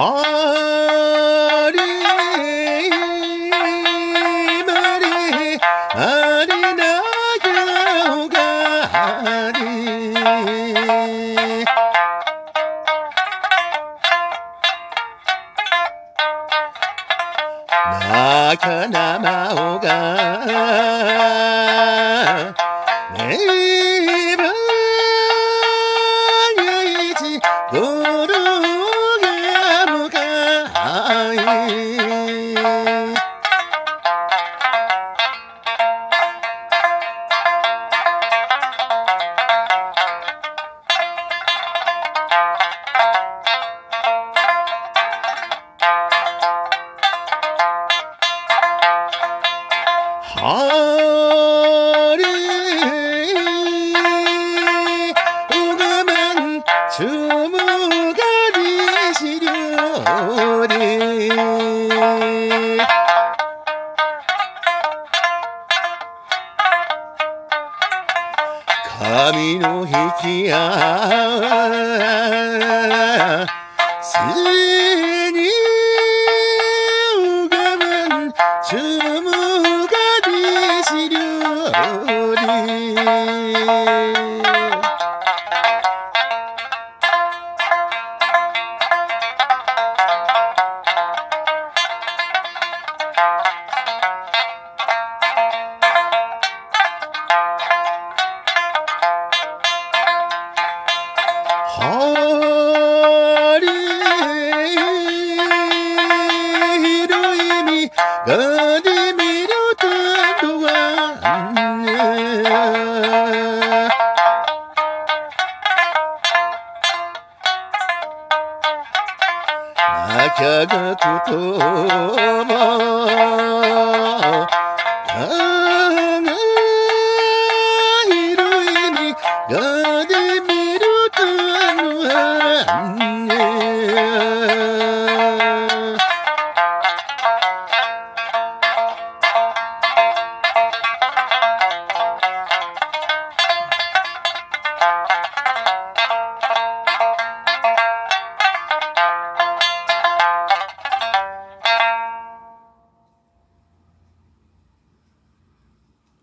阿里，阿里，阿里娜呀，阿哥阿里，玛卡那玛哦嘎。網の引きやすに拝む注目がりし料理。はりる意味がでみるとはなきゃがことも耶。